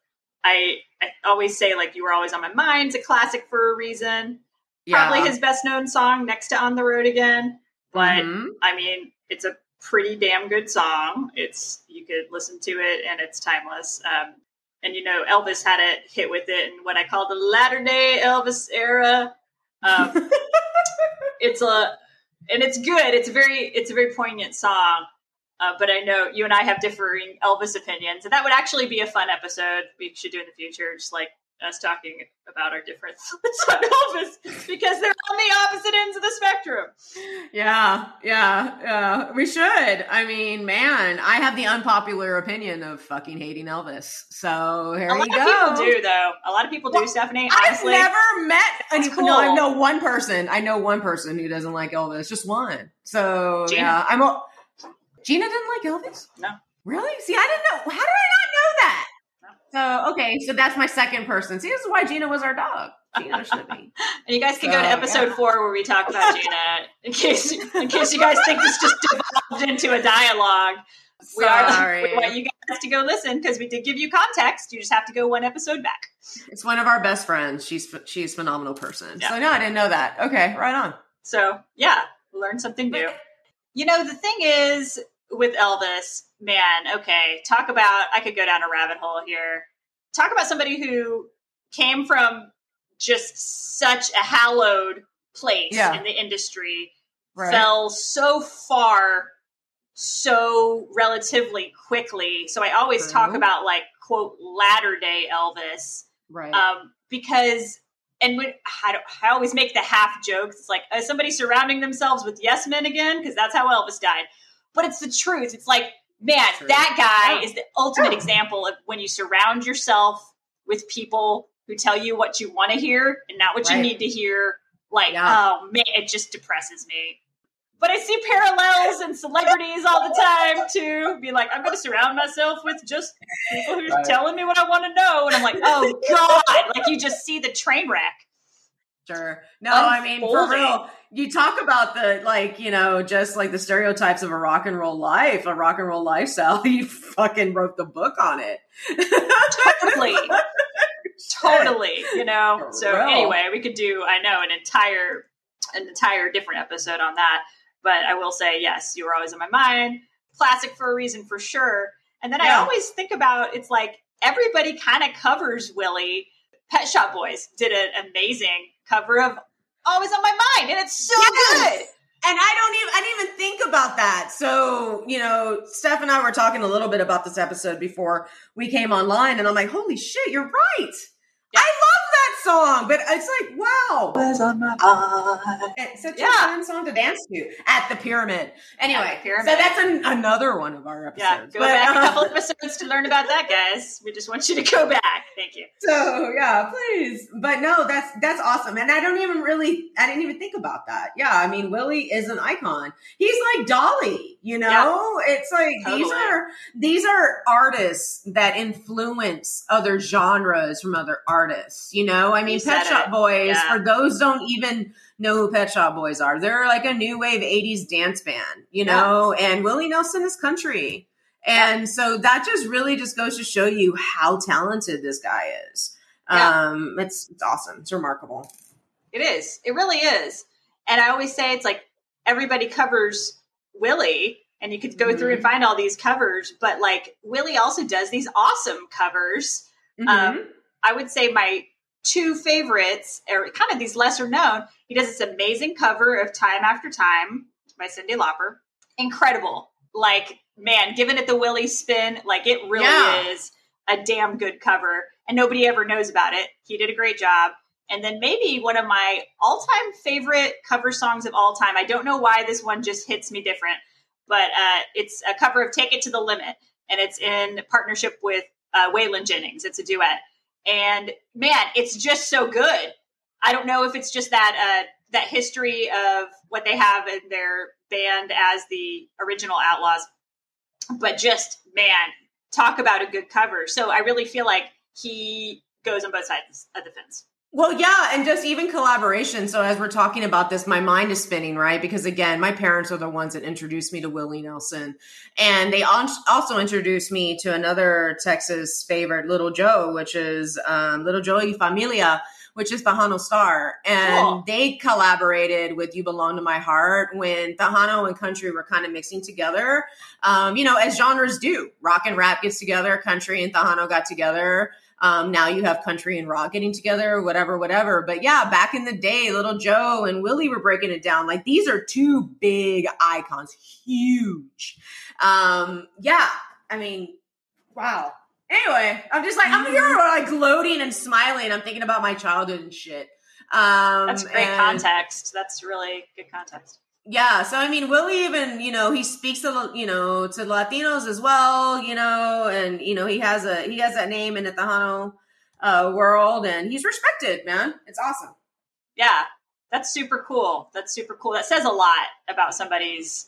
[SPEAKER 2] I I always say like you were always on my mind. It's a classic for a reason. Probably his best known song next to On the Road Again, but
[SPEAKER 3] Mhm.
[SPEAKER 2] I mean, it's a pretty damn good song. It's you could listen to it and it's timeless. Um, and you know, Elvis had a hit with it in what I call the latter day Elvis era. Um, [LAUGHS] it's a and it's good. It's a very it's a very poignant song. Uh, but I know you and I have differing Elvis opinions, and that would actually be a fun episode we should do in the future, just like us talking about our thoughts on Elvis, because they're on the opposite ends of the spectrum.
[SPEAKER 3] Yeah, yeah, yeah. We should. I mean, man, I have the unpopular opinion of fucking hating Elvis. So here
[SPEAKER 2] A of
[SPEAKER 3] go.
[SPEAKER 2] people do, though. A lot of people do, Stephanie. Honestly.
[SPEAKER 3] I've never met any.
[SPEAKER 2] That's
[SPEAKER 3] No, I know one person. I know one person who doesn't like Elvis. Just one. So
[SPEAKER 2] Gina.
[SPEAKER 3] yeah, I'm. A, Gina didn't like Elvis.
[SPEAKER 2] No.
[SPEAKER 3] Really? See, I didn't know. How did I not know that? So okay, so that's my second person. See, this is why Gina was our dog. Gina should be. [LAUGHS]
[SPEAKER 2] and you guys can go to episode
[SPEAKER 3] yeah.
[SPEAKER 2] four where we talk about Gina. In case, in case you guys think this just devolved into a dialogue, we are. We want you guys to go listen because we did give you context. You just have to go one episode back.
[SPEAKER 3] It's one of our best friends. She's she's a phenomenal person.
[SPEAKER 2] Yeah.
[SPEAKER 3] So no, I didn't know that. Okay, right on.
[SPEAKER 2] So yeah, learn something new. You know, the thing is with Elvis, man, okay, talk about I could go down a rabbit hole here. Talk about somebody who came from just such a hallowed place
[SPEAKER 3] Yeah.
[SPEAKER 2] in the industry,
[SPEAKER 3] Right.
[SPEAKER 2] fell so far so relatively quickly. So I always talk about like quote latter day Elvis
[SPEAKER 3] Right.
[SPEAKER 2] um, because and when I, I always make the half jokes. It's like uh, somebody surrounding themselves with yes men again because that's how Elvis died. But it's the truth. It's like man,
[SPEAKER 3] True.
[SPEAKER 2] that guy is the ultimate example of when you surround yourself with people who tell you what you want to hear and not what you need to hear. Like,
[SPEAKER 3] Yeah.
[SPEAKER 2] oh man, it just depresses me. But I see parallels and celebrities all the time too. Be like, I'm going to surround myself with just people who are
[SPEAKER 3] Right.
[SPEAKER 2] telling me what I want to know, and I'm like, oh god! Like you just see the train wreck.
[SPEAKER 3] Sure. No, I mean for real. You talk about the like, you know, just like the stereotypes of a rock and roll life, a rock and roll lifestyle. [LAUGHS] You fucking wrote the book on it.
[SPEAKER 2] Totally, totally. You know.
[SPEAKER 3] For
[SPEAKER 2] So
[SPEAKER 3] real.
[SPEAKER 2] anyway, we could do, I know, an entire, an entire different episode on that. But I will say, yes, you were always in my mind. Classic for a reason, for sure. And then I always think about it's like everybody kind of covers Willie. Pet Shop Boys did an amazing cover of Always on My Mind, and it's so
[SPEAKER 3] Yes!
[SPEAKER 2] good.
[SPEAKER 3] And I don't even I didn't even think about that. So, you know, Steph and I were talking a little bit about this episode before we came online, and I'm like, holy shit, you're right.
[SPEAKER 2] Yeah.
[SPEAKER 3] I love song, but it's like, wow. It's such
[SPEAKER 2] Yeah.
[SPEAKER 3] a fun song to dance to at the pyramid. Anyway,
[SPEAKER 2] the Pyramid.
[SPEAKER 3] so that's an, another one of our
[SPEAKER 2] Yeah,
[SPEAKER 3] episodes.
[SPEAKER 2] go
[SPEAKER 3] But,
[SPEAKER 2] back a
[SPEAKER 3] uh,
[SPEAKER 2] couple episodes to learn about that, guys. We just want you to go back. Thank you.
[SPEAKER 3] So yeah, please. But no, that's that's awesome. And I don't even really I didn't even think about that. Yeah, I mean Willie is an icon. He's like Dolly, you know? It's like these are these are artists that influence other genres from other artists, you know? I mean Pet Shop. Boys,
[SPEAKER 2] Yeah.
[SPEAKER 3] for those don't even know who Pet Shop Boys are. They're like a new wave 80s dance band, you
[SPEAKER 2] Yeah.
[SPEAKER 3] know? And Willie Nelson is country. And so that just really just goes to show you how talented this guy is.
[SPEAKER 2] Yeah.
[SPEAKER 3] Um, it's it's awesome. It's remarkable.
[SPEAKER 2] It is. It really is. And I always say it's like everybody covers Willie, and you could go through and find all these covers, but like Willie also does these awesome covers.
[SPEAKER 3] Mm-hmm.
[SPEAKER 2] Um, I would say my two favorites, or kind of these lesser known. He does this amazing cover of Time After Time by Cyndi Lauper. Incredible. Like, man, giving it the Willie spin, like it really
[SPEAKER 3] Yeah.
[SPEAKER 2] is a damn good cover. And nobody ever knows about it. He did a great job. And then maybe one of my all time favorite cover songs of all time. I don't know why this one just hits me different, but uh, it's a cover of Take It to the Limit. And it's in partnership with uh, Waylon Jennings. It's a duet. And man, it's just so good. I don't know if it's just that uh, that history of what they have in their band as the original Outlaws, but just man, talk about a good cover. So I really feel like he goes on both sides of the fence.
[SPEAKER 3] Well, yeah, and just even collaboration. So as we're talking about this, my mind is spinning, right? Because again, my parents are the ones that introduced me to Willie Nelson, and they also introduced me to another Texas favorite, Little Joe, which is um, Little Joe y Familia, which is Tejano Star, and
[SPEAKER 2] Cool.
[SPEAKER 3] they collaborated with "You Belong to My Heart" when Tejano and country were kind of mixing together. Um, you know, as genres do, rock and rap gets together, country and Tejano got together. Um, now you have country and rock getting together, whatever, whatever. But yeah, back in the day, Little Joe and Willie were breaking it down. Like these are two big icons, huge. Um, yeah, I mean, wow. Anyway, I'm just like I'm here like gloating and smiling. I'm thinking about my childhood and shit. Um,
[SPEAKER 2] That's great
[SPEAKER 3] and-
[SPEAKER 2] context. That's really good context.
[SPEAKER 3] Yeah, so I mean, Willie even you know he speaks to you know to Latinos as well, you know, and you know he has a he has that name in the Tejano uh, world, and he's respected, man. It's awesome.
[SPEAKER 2] Yeah, that's super cool. That's super cool. That says a lot about somebody's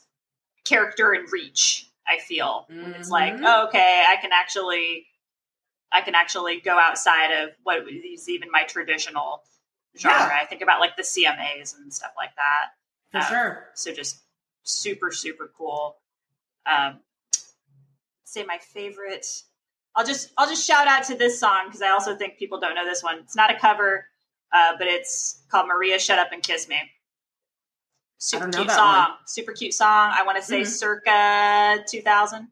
[SPEAKER 2] character and reach. I feel When it's like,
[SPEAKER 3] Mhm.
[SPEAKER 2] oh, okay, I can actually, I can actually go outside of what is even my traditional genre.
[SPEAKER 3] Yeah.
[SPEAKER 2] I think about like the CMAs and stuff like that.
[SPEAKER 3] For
[SPEAKER 2] Um,
[SPEAKER 3] sure.
[SPEAKER 2] So just super, super cool. Um, say my favorite. I'll just I'll just shout out to this song because I also think people don't know this one. It's not a cover, uh, but it's called Maria Shut Up and Kiss Me. Super cute song.
[SPEAKER 3] one.
[SPEAKER 2] Super cute song. I want to say
[SPEAKER 3] Mhm.
[SPEAKER 2] circa 2000.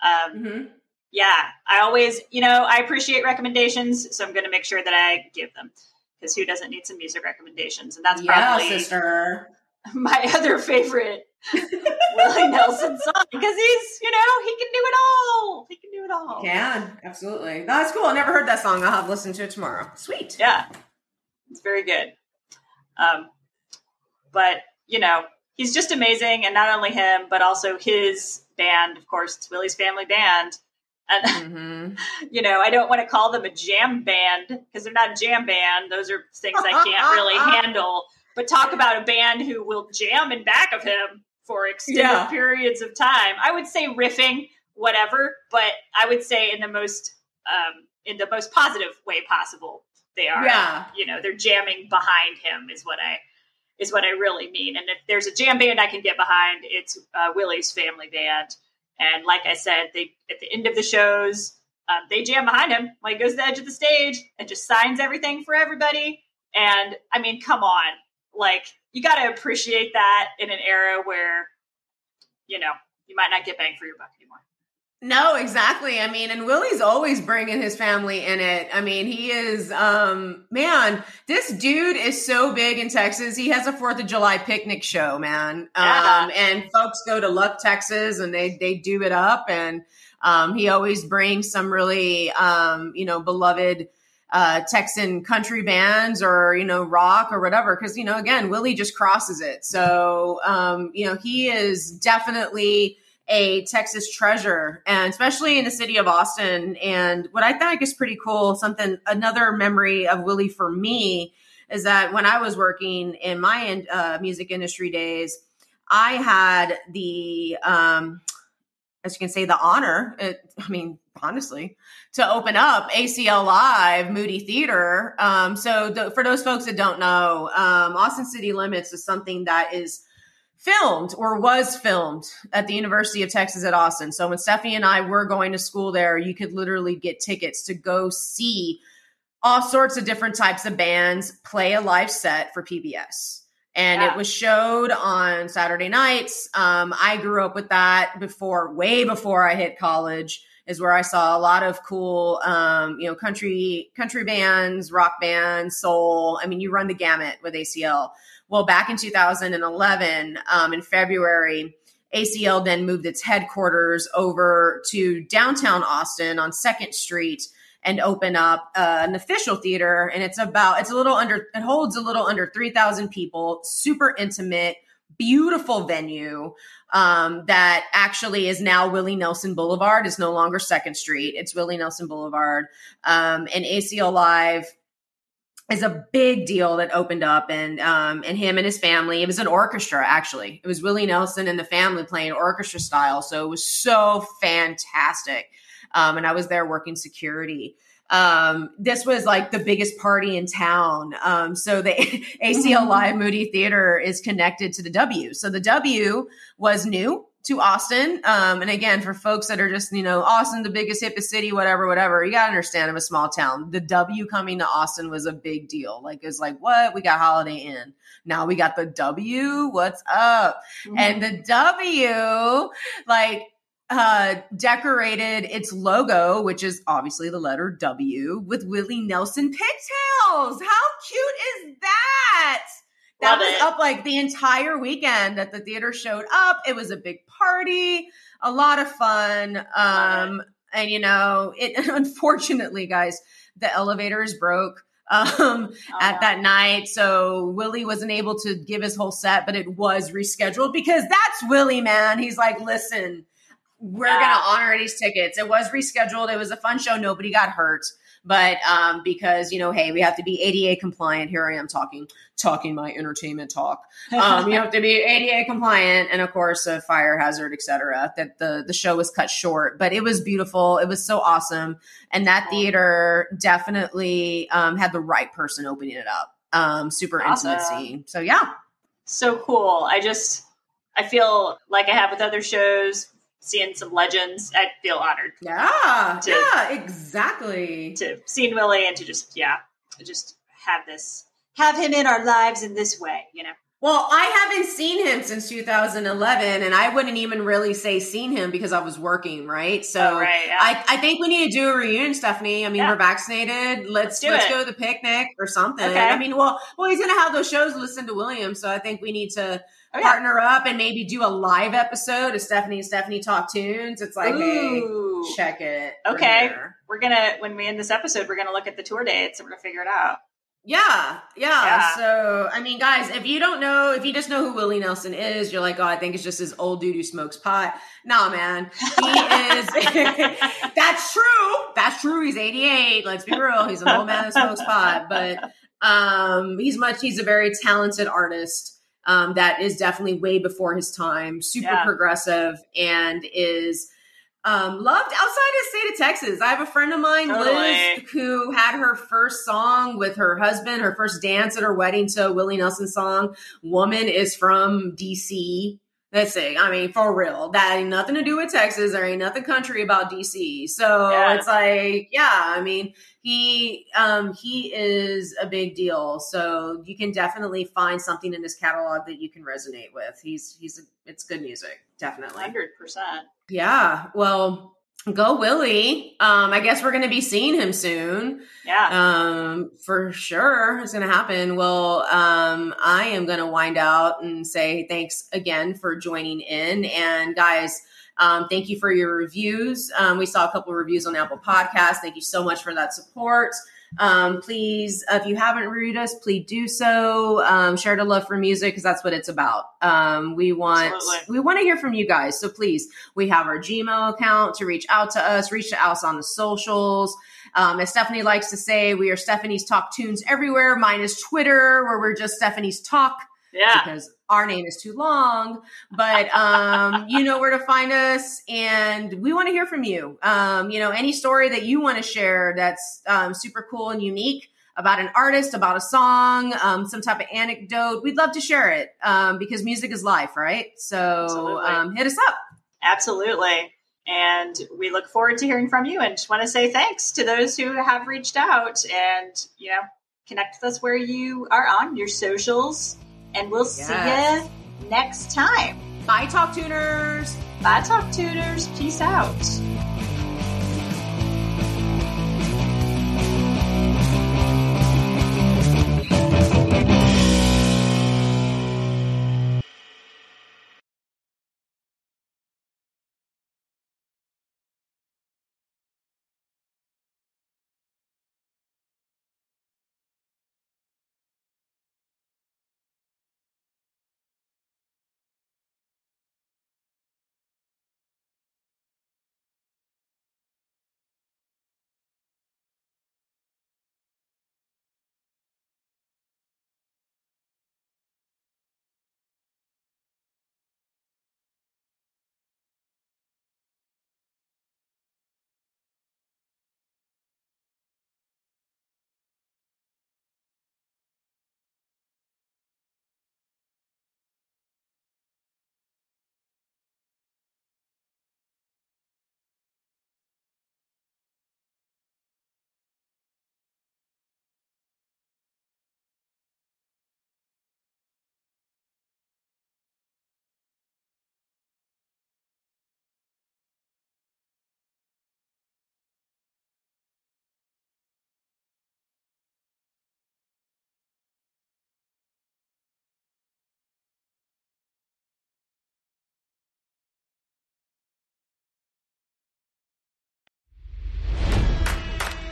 [SPEAKER 2] Um,
[SPEAKER 3] hmm
[SPEAKER 2] yeah, I always, you know, I appreciate recommendations, so I'm going to make sure that I give them because who doesn't need some music recommendations? And that's
[SPEAKER 3] Yeah,
[SPEAKER 2] probably
[SPEAKER 3] sister. [LAUGHS]
[SPEAKER 2] my other favorite Willie Nelson song because he's, you know, he can do it all. He can do it all.
[SPEAKER 3] Can absolutely. That's cool. I never heard that song. I'll have to listen to it tomorrow. Sweet.
[SPEAKER 2] Yeah, it's very good. Um, but you know, he's just amazing, and not only him, but also his band. Of course, it's Willie's family band. And [LAUGHS]
[SPEAKER 3] hmm
[SPEAKER 2] you know, I don't want to call them a jam band because they're not a jam band. Those are things I can't really [LAUGHS] handle. But talk about a band who will jam in back of him for extended
[SPEAKER 3] Yeah.
[SPEAKER 2] periods of time. I would say riffing, whatever, but I would say in the most um, in the most positive way possible. They are,
[SPEAKER 3] Yeah.
[SPEAKER 2] you know, they're jamming behind him is what I is what I really mean. And if there's a jam band I can get behind, it's uh, Willie's family band. And like I said, they at the end of the shows, um, they jam behind him. Like goes to the edge of the stage and just signs everything for everybody. And I mean, come on, like you got to appreciate that in an era where you know you might not get bang for your buck anymore.
[SPEAKER 3] No, exactly. I mean, and Willie's always bringing his family in it. I mean, he is, um, man, this dude is so big in Texas. He has a Fourth of July picnic show, man.
[SPEAKER 2] Yeah.
[SPEAKER 3] Um, and folks go to Luck, Texas, and they they do it up. And um, he always brings some really, um, you know, beloved uh, Texan country bands or you know rock or whatever. Because you know, again, Willie just crosses it. So um, you know, he is definitely a Texas treasure, and especially in the city of Austin. And what I think is pretty cool, something another memory of Willie for me is that when I was working in my uh, music industry days, I had the, um, as you can say, the honor. It, I mean, honestly, to open up ACL Live Moody Theater. Um, so th- for those folks that don't know, um, Austin City Limits is something that is filmed or was filmed at the University of Texas at Austin. So when Stephanie and I were going to school there, you could literally get tickets to go see all sorts of different types of bands play a live set for PBS. And
[SPEAKER 2] Yeah.
[SPEAKER 3] it was showed on Saturday nights. Um, I grew up with that before, way before I hit college. Is where I saw a lot of cool, um, you know, country country bands, rock bands, soul. I mean, you run the gamut with ACL. Well, back in 2011, um, in February, ACL then moved its headquarters over to downtown Austin on Second Street and open up uh, an official theater. And it's about it's a little under it holds a little under 3,000 people, super intimate, beautiful venue um, that actually is now Willie Nelson Boulevard. It's no longer Second Street. It's Willie Nelson Boulevard. Um, and ACL Live is a big deal that opened up and um and him and his family it was an orchestra actually it was willie nelson and the family playing orchestra style so it was so fantastic um and i was there working security um this was like the biggest party in town um so the [LAUGHS] acl live moody theater is connected to the w so the w was new to Austin. Um, and again, for folks that are just, you know, Austin, the biggest, hippest city, whatever, whatever, you got to understand I'm a small town. The W coming to Austin was a big deal. Like, it's like, what? We got Holiday Inn. Now we got the W. What's up? Mm-hmm. And the W, like, uh, decorated its logo, which is obviously the letter W, with Willie Nelson pigtails. How cute is that? That Love was it. up like the entire weekend that the theater showed up. It was a big party, a lot of fun. Um, and you know, it [LAUGHS] unfortunately, guys, the elevators broke [LAUGHS] um, oh, at that night. So Willie wasn't able to give his whole set, but it was rescheduled because that's Willie, man. He's like, listen, we're yeah. to honor these tickets. It was rescheduled. It was a fun show. Nobody got hurt but um, because you know, hey, we have to be ADA compliant. Here I am talking talking my entertainment talk. Um, you have to be ADA compliant, and of course, a fire hazard, etc. That the the show was cut short, but it was beautiful. It was so awesome, and that theater definitely um, had the right person opening it up. Um, super awesome. intimacy. So yeah,
[SPEAKER 2] so cool. I just I feel like I have with other shows seeing some legends, I feel honored.
[SPEAKER 3] Yeah, to, yeah, exactly.
[SPEAKER 2] To seeing Willie and to just yeah, just have this have him in our lives in this way, you know.
[SPEAKER 3] Well, I haven't seen him since 2011, and I wouldn't even really say seen him because I was working, right? So
[SPEAKER 2] oh, right, yeah.
[SPEAKER 3] I, I think we need to do a reunion, Stephanie. I mean, yeah. we're vaccinated. Let's let's, let's go to the picnic or something. Okay. I mean, well, well, he's gonna have those shows. Listen to William, so I think we need to oh, yeah. partner up and maybe do a live episode of Stephanie and Stephanie talk tunes. It's like, Ooh. hey, check it.
[SPEAKER 2] Okay, we're, we're gonna when we end this episode, we're gonna look at the tour dates and we're gonna figure it out.
[SPEAKER 3] Yeah, yeah, yeah. So, I mean, guys, if you don't know, if you just know who Willie Nelson is, you're like, oh, I think it's just this old dude who smokes pot. Nah, man, he is. [LAUGHS] that's true. That's true. He's 88. Let's be real. He's an old man that smokes pot, but um, he's much. He's a very talented artist um, that is definitely way before his time, super yeah. progressive, and is um, loved outside of the state of Texas. I have a friend of mine, totally. Liz, who had her first song with her husband, her first dance at her wedding to a Willie Nelson song. Woman is from DC. Let's see. I mean, for real, that ain't nothing to do with Texas. There ain't nothing country about DC. So yeah. it's like, yeah, I mean, he um he is a big deal. So you can definitely find something in his catalog that you can resonate with. He's he's a, it's good music, definitely.
[SPEAKER 2] Hundred percent.
[SPEAKER 3] Yeah. Well, go Willie. Um, I guess we're going to be seeing him soon.
[SPEAKER 2] Yeah.
[SPEAKER 3] Um, for sure, it's going to happen. Well, um, I am going to wind out and say thanks again for joining in, and guys. Um, thank you for your reviews. Um, we saw a couple of reviews on Apple Podcasts. Thank you so much for that support. Um, please, if you haven't reviewed us, please do so. Um, share the love for music because that's what it's about. Um, we want Absolutely. we want to hear from you guys. So please, we have our Gmail account to reach out to us. Reach to us on the socials. Um, as Stephanie likes to say, we are Stephanie's Talk Tunes everywhere. Mine is Twitter, where we're just Stephanie's Talk.
[SPEAKER 2] Yeah.
[SPEAKER 3] Because our name is too long, but um, [LAUGHS] you know where to find us, and we want to hear from you. Um, you know, any story that you want to share that's um, super cool and unique about an artist, about a song, um, some type of anecdote, we'd love to share it um, because music is life, right? So um, hit us up.
[SPEAKER 2] Absolutely. And we look forward to hearing from you and just want to say thanks to those who have reached out and, you know, connect with us where you are on your socials and we'll yes. see you next time.
[SPEAKER 3] Bye, Talk Tuners.
[SPEAKER 2] Bye, Talk Tuners. Peace out.